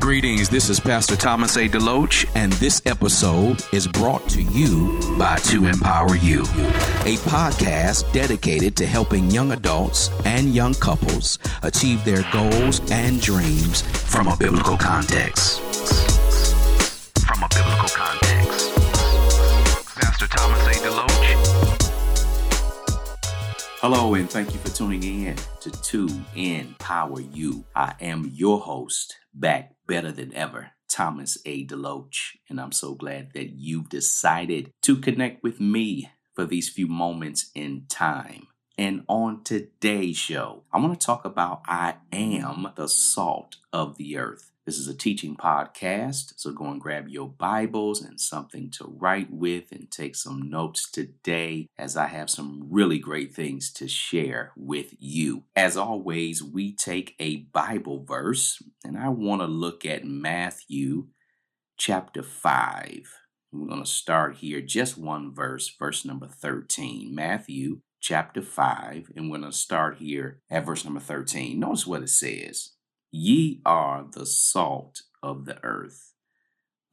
Greetings, this is Pastor Thomas A. Deloach, and this episode is brought to you by To Empower You, a podcast dedicated to helping young adults and young couples achieve their goals and dreams from a biblical context. From a biblical context. Pastor Thomas A. Deloach. Hello, and thank you for tuning in to To Empower You. I am your host, back better than ever, Thomas A. Deloach, and I'm so glad that you've decided to connect with me for these few moments in time. And on today's show, I want to talk about I am the salt of the earth. This is a teaching podcast, so go and grab your Bibles and something to write with and take some notes today as I have some really great things to share with you. As always, we take a Bible verse, and I want to look at Matthew chapter 5. We're going to start here, just one verse, verse number 13. Matthew chapter 5, and we're going to start here at verse number 13. Notice what it says. Ye are the salt of the earth.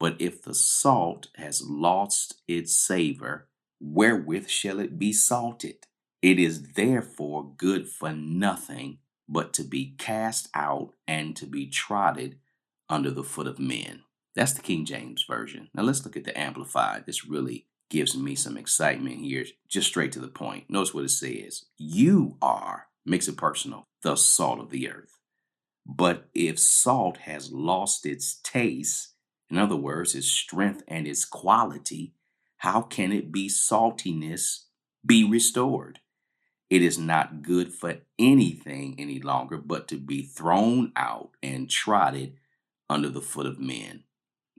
But if the salt has lost its savor, wherewith shall it be salted? It is therefore good for nothing but to be cast out and to be trodden under the foot of men. That's the King James Version. Now let's look at the Amplified. This really gives me some excitement here, just straight to the point. Notice what it says You are, makes it personal, the salt of the earth. But if salt has lost its taste, in other words, its strength and its quality, how can it be saltiness be restored? It is not good for anything any longer but to be thrown out and trodden under the foot of men.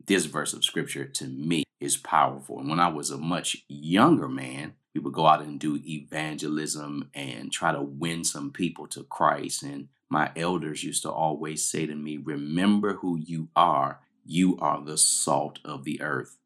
This verse of scripture to me is powerful. And when I was a much younger man, we would go out and do evangelism and try to win some people to Christ. And my elders used to always say to me, Remember who you are. You are the salt of the earth.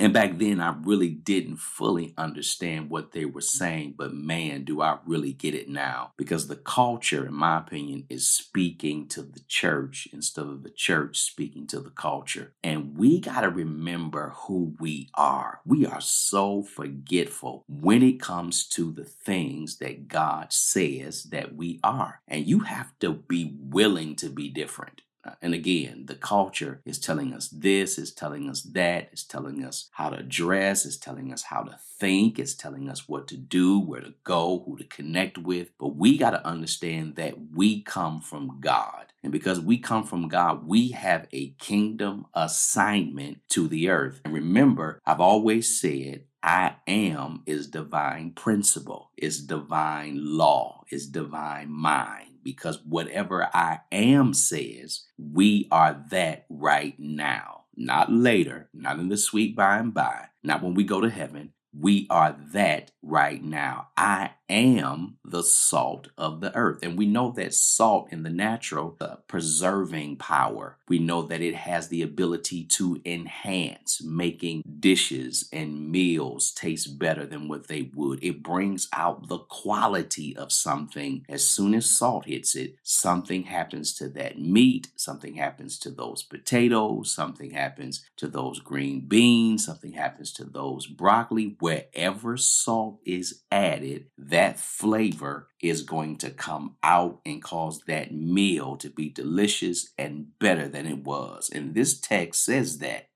And back then, I really didn't fully understand what they were saying, but man, do I really get it now. Because the culture, in my opinion, is speaking to the church instead of the church speaking to the culture. And we got to remember who we are. We are so forgetful when it comes to the things that God says that we are. And you have to be willing to be different. Uh, and again, the culture is telling us this, is telling us that, is telling us how to dress, is telling us how to think, is telling us what to do, where to go, who to connect with. But we got to understand that we come from God. And because we come from God, we have a kingdom assignment to the earth. And remember, I've always said, I am is divine principle, is divine law, is divine mind because whatever I am says, we are that right now. Not later, not in the sweet by and by, not when we go to heaven, we are that right now. I am the salt of the earth. And we know that salt in the natural, the preserving power, we know that it has the ability to enhance making dishes and meals taste better than what they would. It brings out the quality of something. As soon as salt hits it, something happens to that meat, something happens to those potatoes, something happens to those green beans, something happens to those broccoli wherever salt is added, that flavor is going to come out and cause that meal to be delicious and better than it was. And this text says that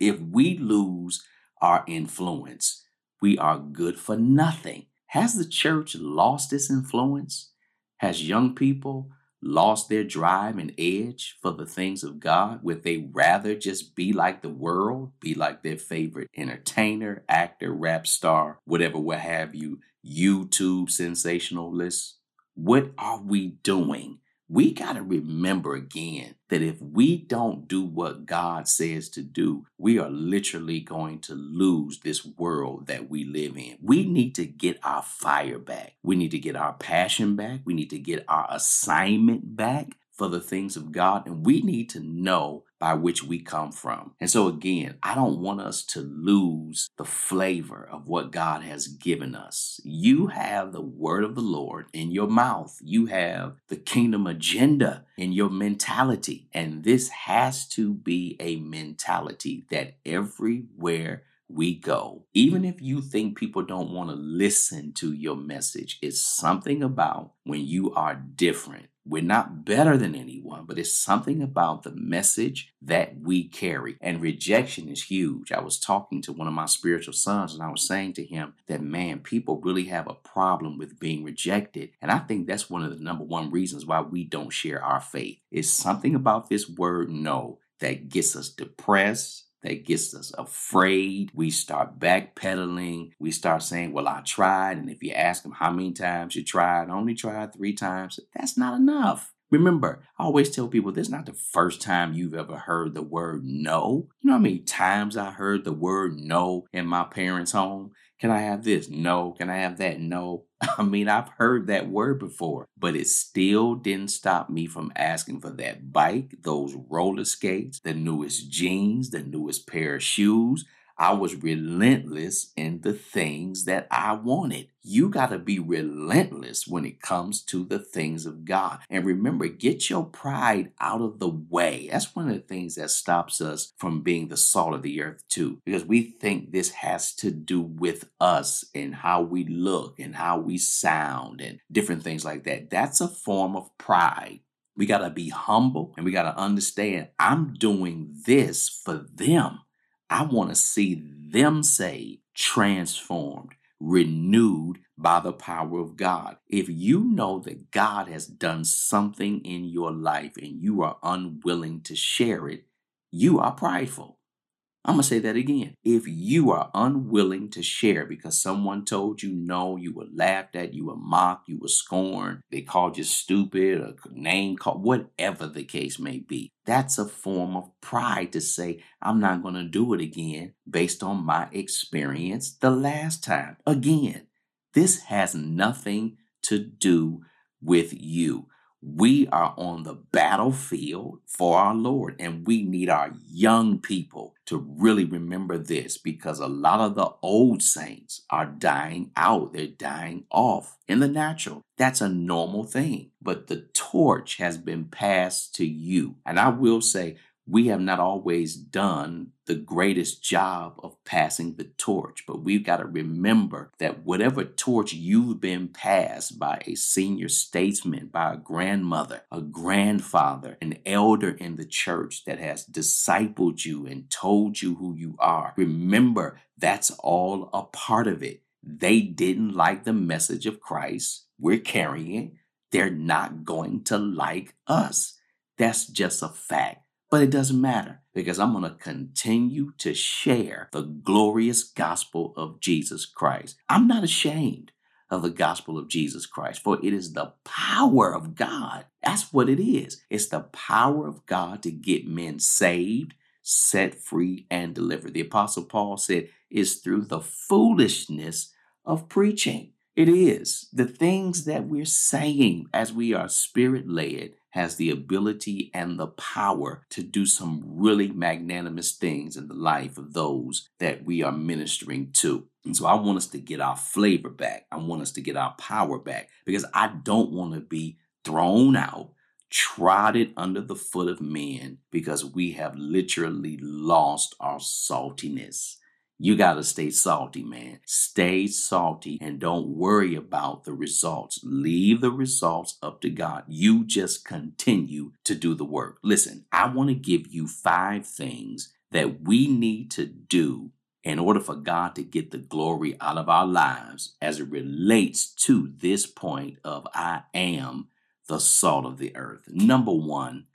if we lose our influence, we are good for nothing. Has the church lost its influence? Has young people lost their drive and edge for the things of God? Would they rather just be like the world, be like their favorite entertainer, actor, rap star, whatever, what have you, YouTube sensationalists? What are we doing we got to remember again that if we don't do what God says to do, we are literally going to lose this world that we live in. We need to get our fire back. We need to get our passion back. We need to get our assignment back for the things of God. And we need to know by which we come from. And so, again, I don't want us to lose the flavor of what God has given us. You have the word of the Lord in your mouth, you have the kingdom agenda in your mentality. And this has to be a mentality that everywhere we go. Even if you think people don't want to listen to your message, it's something about when you are different. We're not better than anyone, but it's something about the message that we carry. And rejection is huge. I was talking to one of my spiritual sons and I was saying to him that, man, people really have a problem with being rejected. And I think that's one of the number one reasons why we don't share our faith. It's something about this word no that gets us depressed, that gets us afraid. We start backpedaling. We start saying, Well, I tried. And if you ask them how many times you tried, only tried three times. That's not enough. Remember, I always tell people this is not the first time you've ever heard the word no. You know how many times I heard the word no in my parents' home? Can I have this? No. Can I have that? No. I mean, I've heard that word before, but it still didn't stop me from asking for that bike, those roller skates, the newest jeans, the newest pair of shoes. I was relentless in the things that I wanted. You got to be relentless when it comes to the things of God. And remember, get your pride out of the way. That's one of the things that stops us from being the salt of the earth, too, because we think this has to do with us and how we look and how we sound and different things like that. That's a form of pride. We got to be humble and we got to understand I'm doing this for them. I want to see them saved, transformed, renewed by the power of God. If you know that God has done something in your life and you are unwilling to share it, you are prideful. I'm going to say that again. If you are unwilling to share because someone told you no, you were laughed at, you were mocked, you were scorned, they called you stupid, a name call, whatever the case may be, that's a form of pride to say, I'm not going to do it again based on my experience the last time. Again, this has nothing to do with you. We are on the battlefield for our Lord, and we need our young people to really remember this because a lot of the old saints are dying out. They're dying off in the natural. That's a normal thing, but the torch has been passed to you. And I will say, we have not always done the greatest job of passing the torch, but we've got to remember that whatever torch you've been passed by a senior statesman, by a grandmother, a grandfather, an elder in the church that has discipled you and told you who you are, remember that's all a part of it. They didn't like the message of Christ we're carrying. They're not going to like us. That's just a fact. But it doesn't matter because I'm going to continue to share the glorious gospel of Jesus Christ. I'm not ashamed of the gospel of Jesus Christ, for it is the power of God. That's what it is. It's the power of God to get men saved, set free, and delivered. The Apostle Paul said, is through the foolishness of preaching. It is the things that we're saying as we are spirit led has the ability and the power to do some really magnanimous things in the life of those that we are ministering to. And so I want us to get our flavor back. I want us to get our power back because I don't want to be thrown out, trodden under the foot of men because we have literally lost our saltiness. You got to stay salty, man. Stay salty and don't worry about the results. Leave the results up to God. You just continue to do the work. Listen, I want to give you five things that we need to do in order for God to get the glory out of our lives as it relates to this point of I am the salt of the earth. Number one,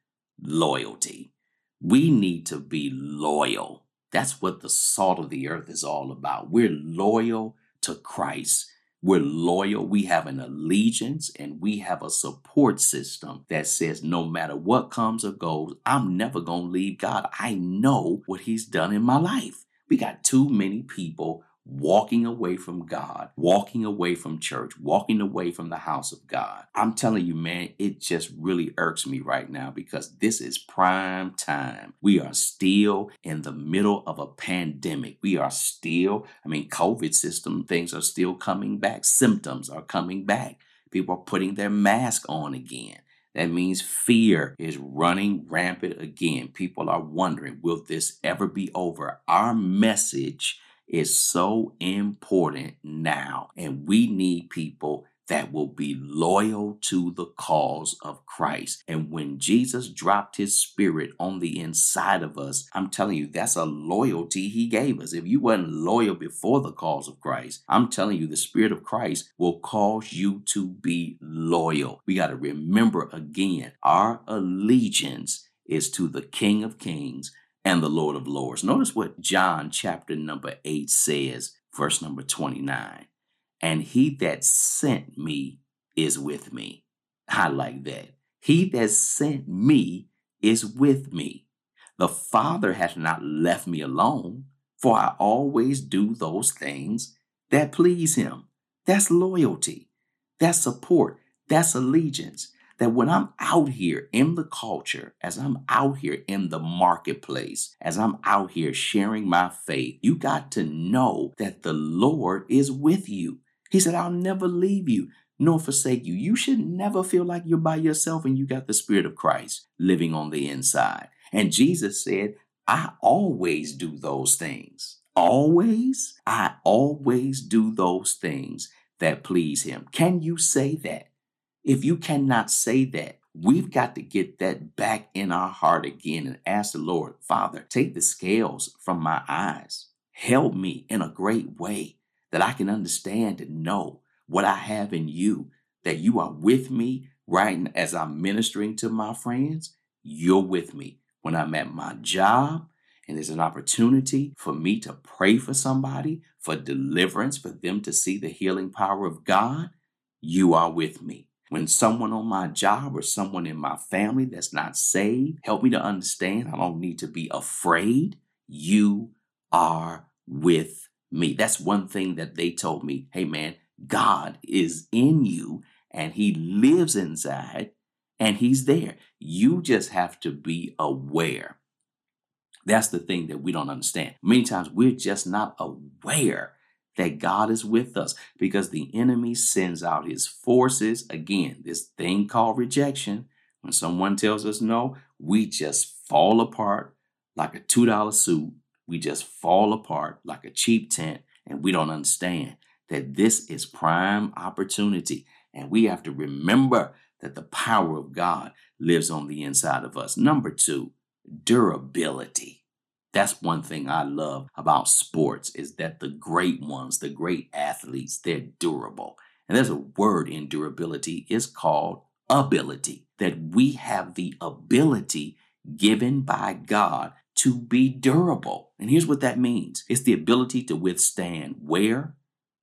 loyalty. We need to be loyal. That's what the salt of the earth is all about. We're loyal to Christ. We're loyal. We have an allegiance and we have a support system that says no matter what comes or goes, I'm never going to leave God. I know what He's done in my life. We got too many people walking away from God, walking away from church, walking away from the house of God. I'm telling you, man, it just really irks me right now because this is prime time. We are still in the middle of a pandemic. We are still, I mean, COVID system things are still coming back, symptoms are coming back. People are putting their mask on again. That means fear is running rampant again. People are wondering, will this ever be over? Our message is so important now, and we need people that will be loyal to the cause of Christ. And when Jesus dropped his spirit on the inside of us, I'm telling you, that's a loyalty he gave us. If you weren't loyal before the cause of Christ, I'm telling you, the spirit of Christ will cause you to be loyal. We got to remember again, our allegiance is to the King of Kings and the Lord of Lords. Notice what John chapter number 8 says, verse number 29 and he that sent me is with me. I like that. He that sent me is with me. The Father hath not left me alone, for I always do those things that please him. That's loyalty. That's support. That's allegiance. That when I'm out here in the culture, as I'm out here in the marketplace, as I'm out here sharing my faith, you got to know that the Lord is with you. He said, I'll never leave you nor forsake you. You should never feel like you're by yourself and you got the Spirit of Christ living on the inside. And Jesus said, I always do those things. Always? I always do those things that please Him. Can you say that? If you cannot say that, we've got to get that back in our heart again and ask the Lord, Father, take the scales from my eyes. Help me in a great way that I can understand and know what I have in you, that you are with me right as I'm ministering to my friends. You're with me when I'm at my job and there's an opportunity for me to pray for somebody, for deliverance, for them to see the healing power of God. You are with me. When someone on my job or someone in my family that's not saved, help me to understand I don't need to be afraid. You are with me. That's one thing that they told me. Hey, man, God is in you and he lives inside and he's there. You just have to be aware. That's the thing that we don't understand. Many times we're just not aware that God is with us because the enemy sends out his forces. Again, this thing called rejection. When someone tells us no, we just fall apart like a $2 suit we just fall apart like a cheap tent and we don't understand that this is prime opportunity. And we have to remember that the power of God lives on the inside of us. Number two, durability. That's one thing I love about sports is that the great ones, the great athletes, they're durable. And there's a word in durability is called ability. That we have the ability given by God to be durable. And here's what that means it's the ability to withstand wear,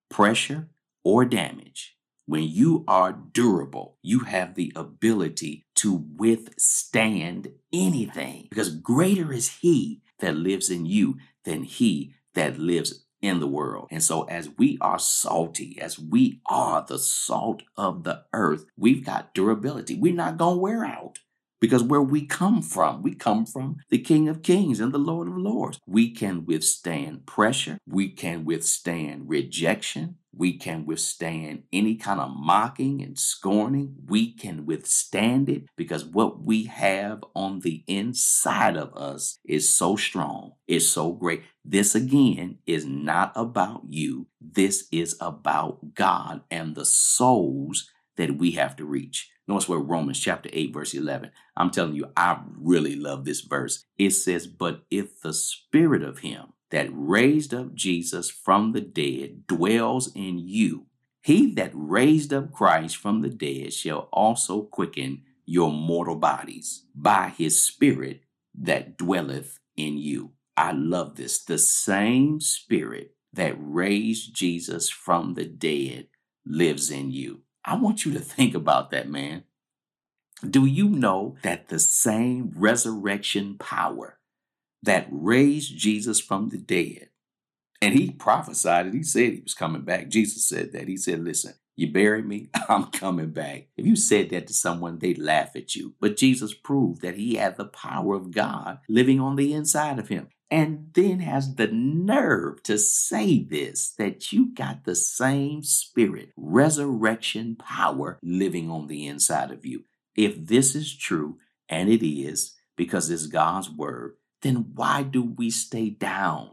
pressure, or damage. When you are durable, you have the ability to withstand anything because greater is He that lives in you than He that lives in the world. And so, as we are salty, as we are the salt of the earth, we've got durability. We're not going to wear out. Because where we come from, we come from the King of Kings and the Lord of Lords. We can withstand pressure. We can withstand rejection. We can withstand any kind of mocking and scorning. We can withstand it because what we have on the inside of us is so strong, is so great. This again is not about you. This is about God and the souls that we have to reach. Notice where Romans chapter 8, verse 11. I'm telling you, I really love this verse. It says, But if the spirit of him that raised up Jesus from the dead dwells in you, he that raised up Christ from the dead shall also quicken your mortal bodies by his spirit that dwelleth in you. I love this. The same spirit that raised Jesus from the dead lives in you. I want you to think about that, man. Do you know that the same resurrection power that raised Jesus from the dead And he prophesied it. He said he was coming back. Jesus said that. He said, Listen, you buried me, I'm coming back. If you said that to someone, they'd laugh at you. But Jesus proved that he had the power of God living on the inside of him. And then has the nerve to say this that you got the same spirit, resurrection power living on the inside of you. If this is true, and it is because it's God's word, then why do we stay down?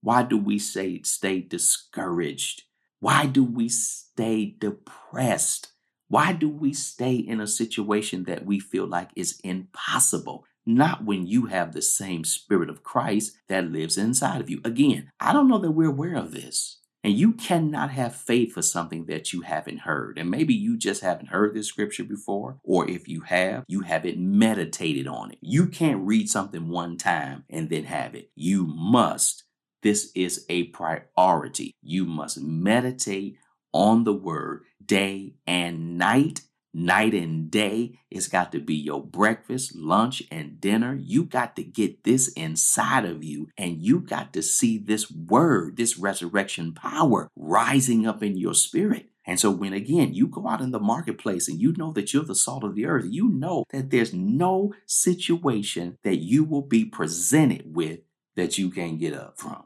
Why do we say stay discouraged? Why do we stay depressed? Why do we stay in a situation that we feel like is impossible? Not when you have the same Spirit of Christ that lives inside of you. Again, I don't know that we're aware of this. And you cannot have faith for something that you haven't heard. And maybe you just haven't heard this scripture before, or if you have, you haven't meditated on it. You can't read something one time and then have it. You must. This is a priority. You must meditate on the word day and night night and day. It's got to be your breakfast, lunch, and dinner. You got to get this inside of you, and you got to see this word, this resurrection power rising up in your spirit. And so, when again you go out in the marketplace and you know that you're the salt of the earth, you know that there's no situation that you will be presented with that you can't get up from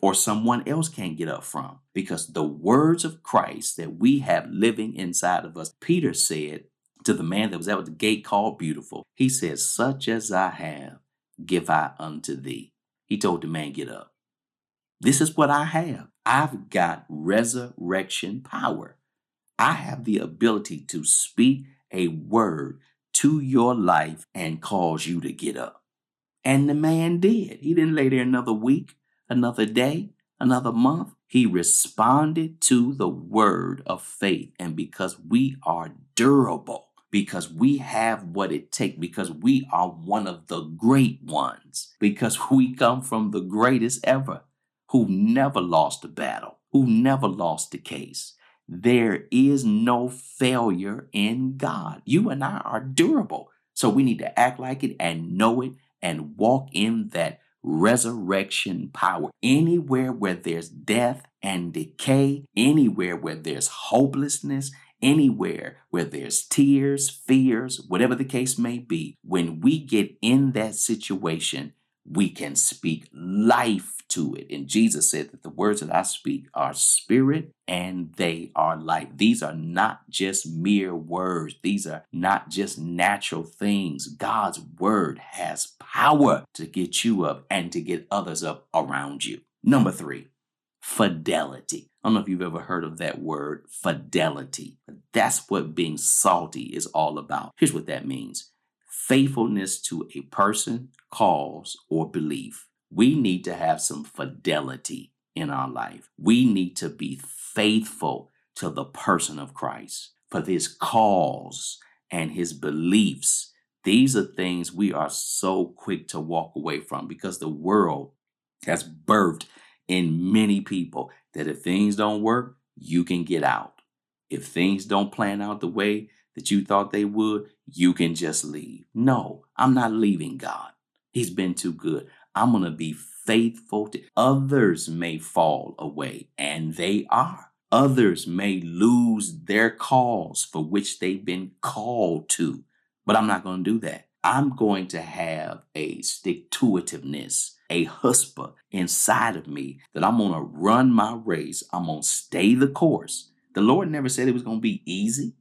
or someone else can't get up from. Because the words of Christ that we have living inside of us, Peter said to the man that was at the gate called Beautiful, he said, Such as I have, give I unto thee. He told the man, Get up. This is what I have. I've got resurrection power. I have the ability to speak a word to your life and cause you to get up. And the man did. He didn't lay there another week another day, another month. He responded to the word of faith. And because we are durable, because we have what it takes, because we are one of the great ones, because we come from the greatest ever who never lost a battle, who never lost a case. There is no failure in God. You and I are durable. So we need to act like it and know it and walk in that resurrection power. Anywhere where there's death and decay, anywhere where there's hopelessness, anywhere where there's tears, fears, whatever the case may be, when we get in that situation, we can speak life to it. And Jesus said that the words that I speak are spirit and they are life. These are not just mere words, these are not just natural things. God's word has power to get you up and to get others up around you. Number three, fidelity. I don't know if you've ever heard of that word, fidelity. That's what being salty is all about. Here's what that means faithfulness to a person, cause, or belief we need to have some fidelity in our life. We need to be faithful to the person of Christ for his cause and his beliefs. These are things we are so quick to walk away from because the world has birthed in many people that if things don't work, you can get out. If things don't plan out the way that you thought they would, you can just leave. No, I'm not leaving God. He's been too good. I'm going to be faithful to others may fall away and they are. Others may lose their cause for which they've been called to. But I'm not going to do that. I'm going to have a stick to itiveness, a chutzpah inside of me that I'm going to run my race. I'm going to stay the course. The Lord never said it was going to be easy,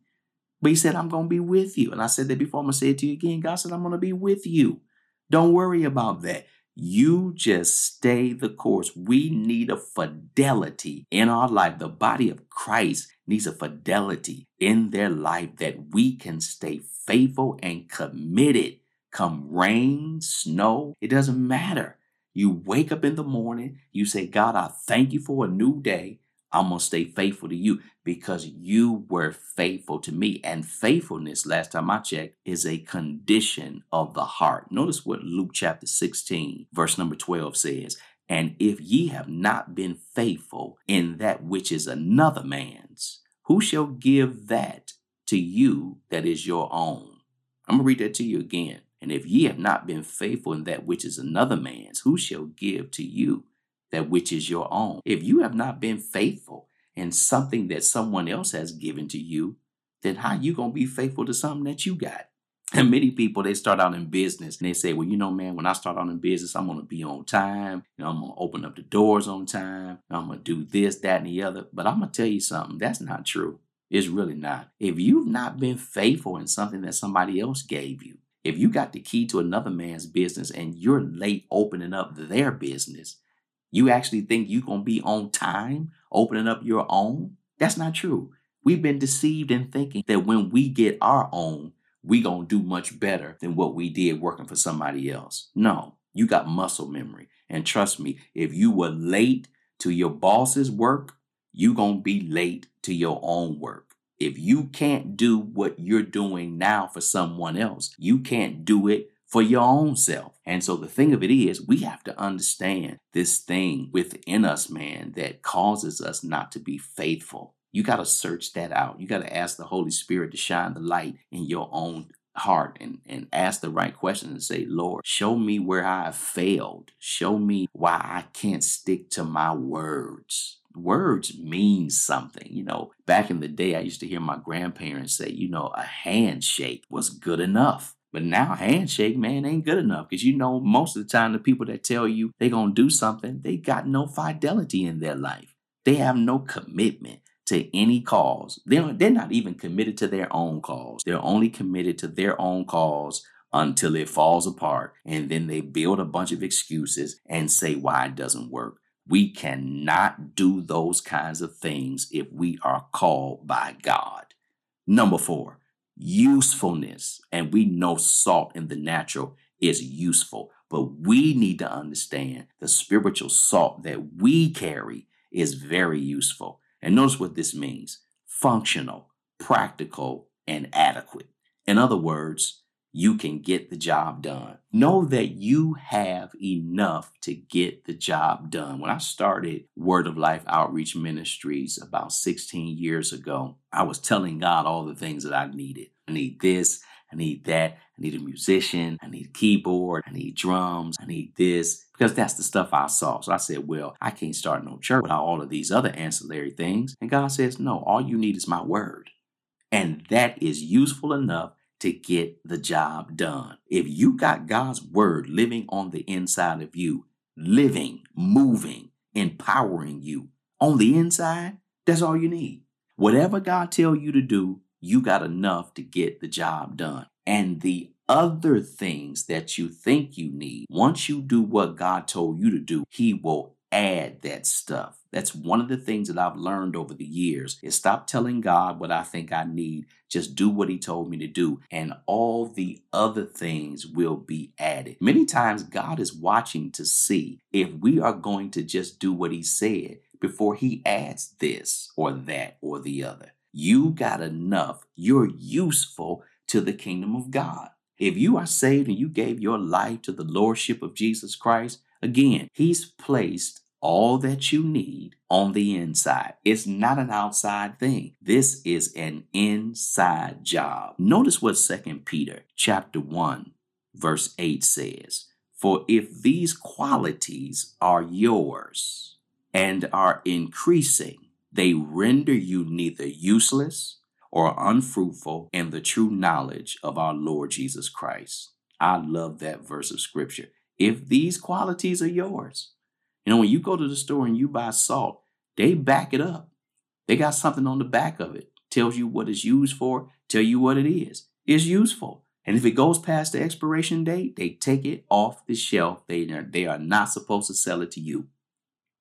but He said, I'm going to be with you. And I said that before. I'm going to say it to you again. God said, I'm going to be with you. Don't worry about that. You just stay the course. We need a fidelity in our life. The body of Christ needs a fidelity in their life that we can stay faithful and committed. Come rain, snow, it doesn't matter. You wake up in the morning, you say, God, I thank you for a new day. I'm going to stay faithful to you because you were faithful to me. And faithfulness, last time I checked, is a condition of the heart. Notice what Luke chapter 16, verse number 12 says. And if ye have not been faithful in that which is another man's, who shall give that to you that is your own? I'm going to read that to you again. And if ye have not been faithful in that which is another man's, who shall give to you that which is your own. If you have not been faithful in something that someone else has given to you, then how you to be faithful to something that you got? And many people they start out in business and they say, Well, you know, man, when I start out in business, I'm gonna be on time, you know, I'm gonna open up the doors on time, I'm gonna do this, that, and the other. But I'm gonna tell you something, that's not true. It's really not. If you've not been faithful in something that somebody else gave you, if you got the key to another man's business and you're late opening up their business, you actually think you're going to be on time opening up your own? That's not true. We've been deceived in thinking that when we get our own, we going to do much better than what we did working for somebody else. No, you got muscle memory. And trust me, if you were late to your boss's work, you going to be late to your own work. If you can't do what you're doing now for someone else, you can't do it for your own self. And so the thing of it is, we have to understand this thing within us, man, that causes us not to be faithful. You got to search that out. You got to ask the Holy Spirit to shine the light in your own heart and, and ask the right questions and say, Lord, show me where I have failed. Show me why I can't stick to my words words mean something. You know, back in the day, I used to hear my grandparents say, you know, a handshake was good enough. But now handshake, man, ain't good enough because you know most of the time the people that tell you they gonna do something, they got no fidelity in their life. They have no commitment to any cause. They're, they're not even committed to their own cause. They're only committed to their own cause until it falls apart. And then they build a bunch of excuses and say why it doesn't work. We cannot do those kinds of things if we are called by God. Number four, usefulness. And we know salt in the natural is useful, but we need to understand the spiritual salt that we carry is very useful. And notice what this means functional, practical, and adequate. In other words, you can get the job done. Know that you have enough to get the job done. When I started Word of Life Outreach Ministries about 16 years ago, I was telling God all the things that I needed. I need this, I need that, I need a musician, I need a keyboard, I need drums, I need this, because that's the stuff I saw. So I said, Well, I can't start no church without all of these other ancillary things. And God says, No, all you need is my word. And that is useful enough to get the job done. If you got God's word living on the inside of you, living, moving, empowering you on the inside, that's all you need. Whatever God tell you to do, you got enough to get the job done. And the other things that you think you need, once you do what God told you to do, he will add that stuff. That's one of the things that I've learned over the years is stop telling God what I think I need. Just do what he told me to do and all the other things will be added. Many times God is watching to see if we are going to just do what he said before he adds this or that or the other. You got enough. You're useful to the kingdom of God. If you are saved and you gave your life to the lordship of Jesus Christ, Again, He's placed all that you need on the inside. It's not an outside thing. This is an inside job. Notice what Second Peter chapter 1 verse 8 says. For if these qualities are yours and are increasing, they render you neither useless or unfruitful in the true knowledge of our Lord Jesus Christ. I love that verse of scripture if these qualities are yours. You know, when you go to the store and you buy salt, they back it up. They got something on the back of it, tells you what it's used for, tell you what it is. It's useful. And if it goes past the expiration date, they take it off the shelf. They are, they are not supposed to sell it to you.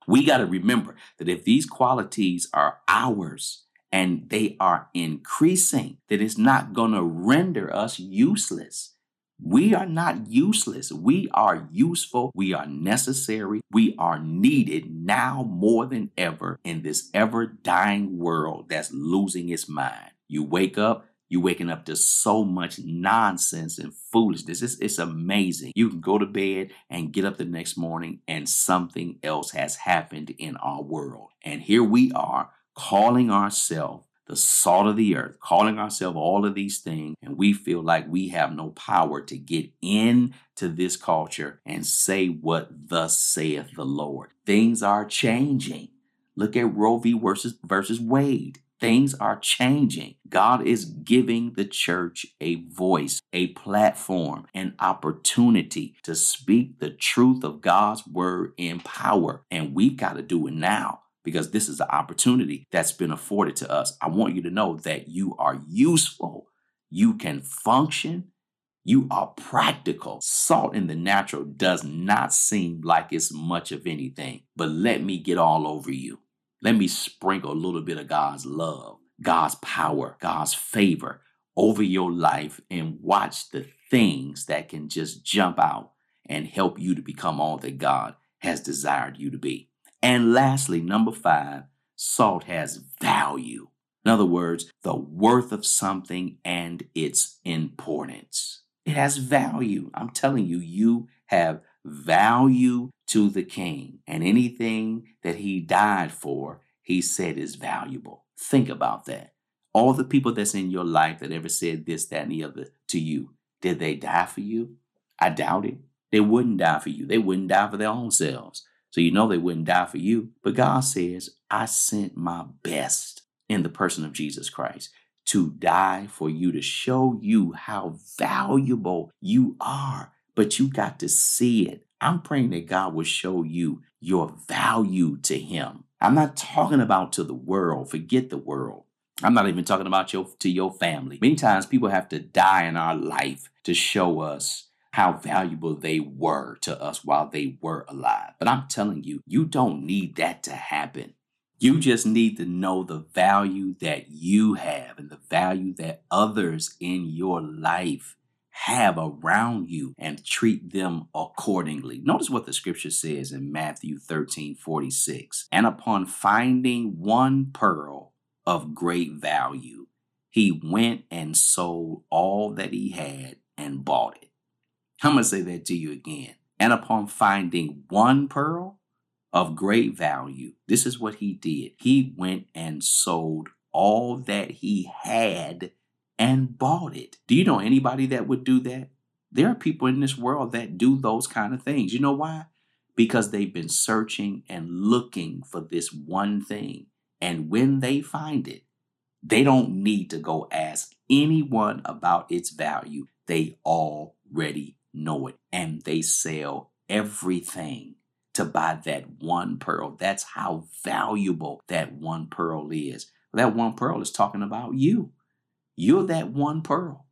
We got to remember that if these qualities are ours and they are increasing, that it's not going to render us useless. We mm-hmm. are not useless. We are useful. We are necessary. We are needed now more than ever in this ever dying world that's losing its mind. You wake up, you're waking up to so much nonsense and foolishness. It's, it's amazing. You can go to bed and get up the next morning, and something else has happened in our world. And here we are calling ourselves the salt of the earth, calling ourselves all of these things, and we feel like we have no power to get into this culture and say what thus saith the Lord. Things are changing. Look at Roe v. versus, versus Wade. Things are changing. God is giving the church a voice, a platform, an opportunity to speak the truth of God's word in power. And we've got to do it now because this is the opportunity that's been afforded to us. I want you to know that you are useful, you can function, you are practical. Salt in the natural does not seem like it's much of anything, but let me get all over you. Let me sprinkle a little bit of God's love, God's power, God's favor over your life and watch the things that can just jump out and help you to become all that God has desired you to be. And lastly, number five, salt has value. In other words, the worth of something and its importance. It has value. I'm telling you, you have value to the king. And anything that he died for, he said is valuable. Think about that. All the people that's in your life that ever said this, that, and the other to you, did they die for you? I doubt it. They wouldn't die for you. They wouldn't die for their own selves. So you know they wouldn't die for you. But God says, I sent my best in the person of Jesus Christ to die for you, to show you how valuable you are. But you got to see it. I'm praying that God will show you your value to Him. I'm not talking about to the world, forget the world. I'm not even talking about your to your family. Many times people have to die in our life to show us how valuable they were to us while they were alive. But I'm telling you, you don't need that to happen. You just need to know the value that you have and the value that others in your life have around you and treat them accordingly. Notice what the scripture says in Matthew 13 46. And upon finding one pearl of great value, he went and sold all that he had and bought it. I'm going to say that to you again. And upon finding one pearl of great value, this is what he did. He went and sold all that he had and bought it. Do you know anybody that would do that? There are people in this world that do those kind of things. You know why? Because they've been searching and looking for this one thing. And when they find it, they don't need to go ask anyone about its value. They already know it and they sell everything to buy that one pearl. That's how valuable that one pearl is. That one pearl is talking about you. You're that one pearl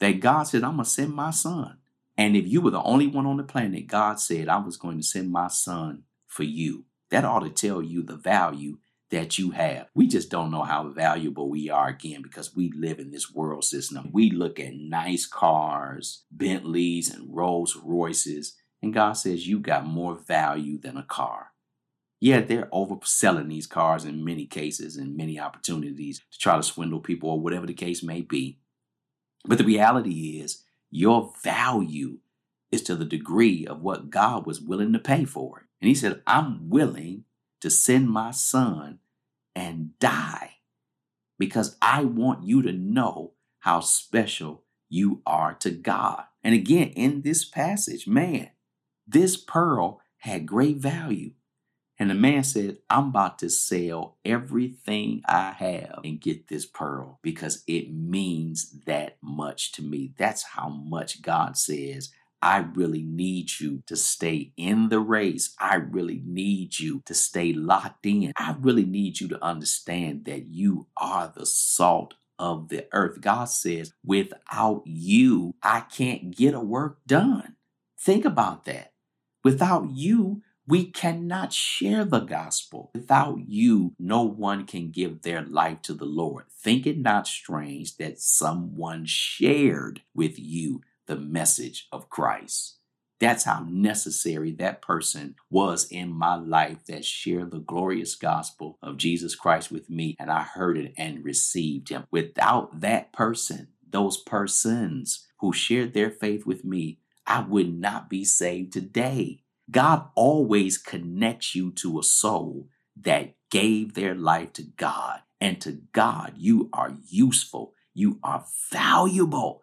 that God said, I'm going to send my son. And if you were the only one on the planet, God said, I was going to send my son for you. That ought to tell you the value that you have. We just don't know how valuable we are again because we live in this world system. We look at nice cars, Bentleys, and Rolls Royces, and God says you got more value than a car. Yeah, they're overselling these cars in many cases and many opportunities to try to swindle people or whatever the case may be. But the reality is, your value is to the degree of what God was willing to pay for it. And He said, I'm willing to send my son and die because I want you to know how special you are to God. And again, in this passage, man, this pearl had great value. And the man said, I'm about to sell everything I have and get this pearl because it means that much to me. That's how much God says I really need you to stay in the race. I really need you to stay locked in. I really need you to understand that you are the salt of the earth. God says, without you, I can't get a work done. Think about that. Without you, we cannot share the gospel. Without you, no one can give their life to the Lord. Think it not strange that someone shared with you the message of Christ. That's how necessary that person was in my life that shared the glorious gospel of Jesus Christ with me, and I heard it and received him. Without that person, those persons who shared their faith with me, I would not be saved today. God always connects you to a soul that gave their life to God And to God, you are useful. You are valuable.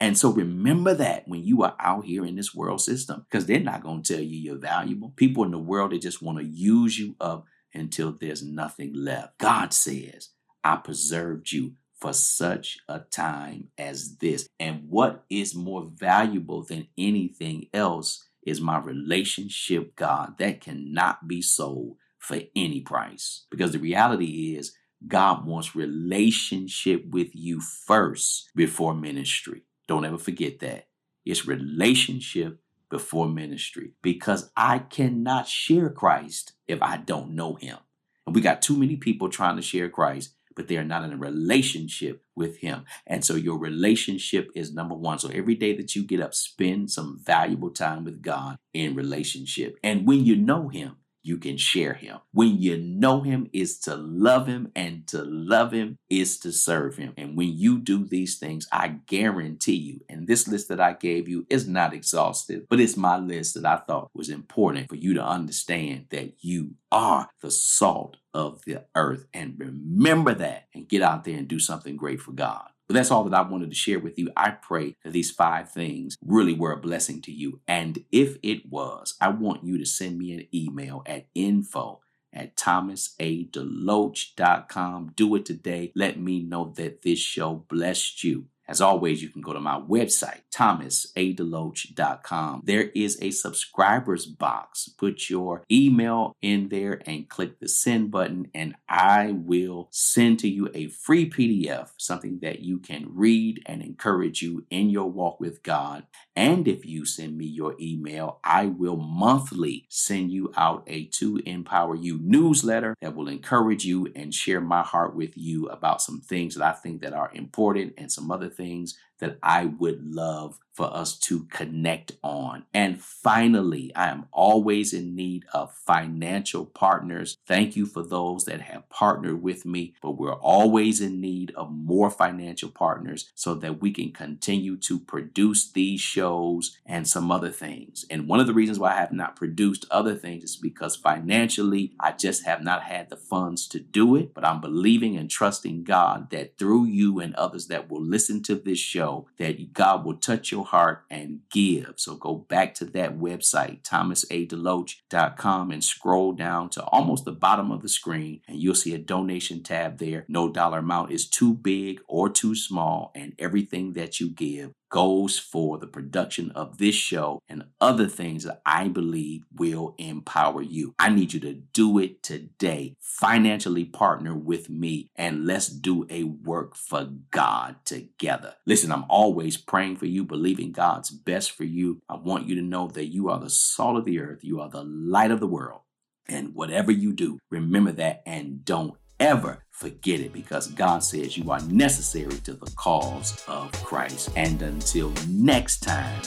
And so remember that when you are out here in this world system, because they're not going to tell you you're valuable. People in the world, they just want to use you up until there's nothing left. God says, I preserved you for such a time as this. And what is more valuable than anything else is my relationship, God, that cannot be sold for any price. Because the reality is, God wants relationship with you first before ministry. Don't ever forget that. It's relationship before ministry because I cannot share Christ if I don't know him. And we got too many people trying to share Christ, but they are not in a relationship with him. And so your relationship is number one. So every day that you get up, spend some valuable time with God in relationship. And when you know him, you can share him. When you know him is to love him, and to love him is to serve him. And when you do these things, I guarantee you, and this list that I gave you is not exhaustive, but it's my list that I thought was important for you to understand that you are the salt of the earth. And remember that and get out there and do something great for God. But that's all that I wanted to share with you. I pray that these five things really were a blessing to you. And if it was, I want you to send me an email at info at thomasadeloach.com. Do it today. Let me know that this show blessed you. As always, you can go to my website, thomasadeloach.com. There is a subscribers box. Put your email in there and click the send button, and I will send to you a free PDF, something that you can read and encourage you in your walk with God. And if you send me your email, I will monthly send you out a To Empower You newsletter that will encourage you and share my heart with you about some things that I think that are important and some other things that I would love for us to connect on. And finally, I am always in need of financial partners. Thank you for those that have partnered with me, but we're always in need of more financial partners so that we can continue to produce these shows and some other things. And one of the reasons why I have not produced other things is because financially, I just have not had the funds to do it. But I'm believing and trusting God that through you and others that will listen to this show, that God will touch your heart and give. So go back to that website, thomasadeloach.com, and scroll down to almost the bottom of the screen, and you'll see a donation tab there. No dollar amount is too big or too small, and everything that you give goes for the production of this show and other things that I believe will empower you. I need you to do it today. Financially partner with me and let's do a work for God together. Listen, I'm always praying for you, believing God's best for you. I want you to know that you are the salt of the earth, you are the light of the world. And whatever you do, remember that and don't ever forget it because God says you are necessary to the cause of Christ. And until next time,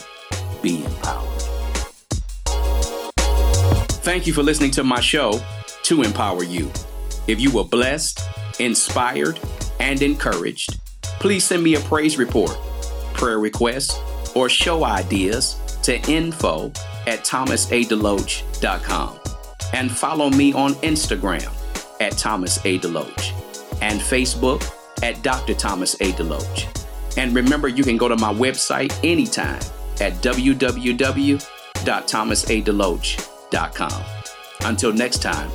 be empowered. Thank you for listening to my show, To Empower You. If you were blessed, inspired, and encouraged, please send me a praise report, prayer requests, or show ideas to info at thomasadeloach.com and follow me on Instagram at Thomas A. Deloach and Facebook at Dr. Thomas A. Deloach. And remember, you can go to my website anytime at www.thomasadeloach.com. Until next time,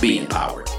be empowered.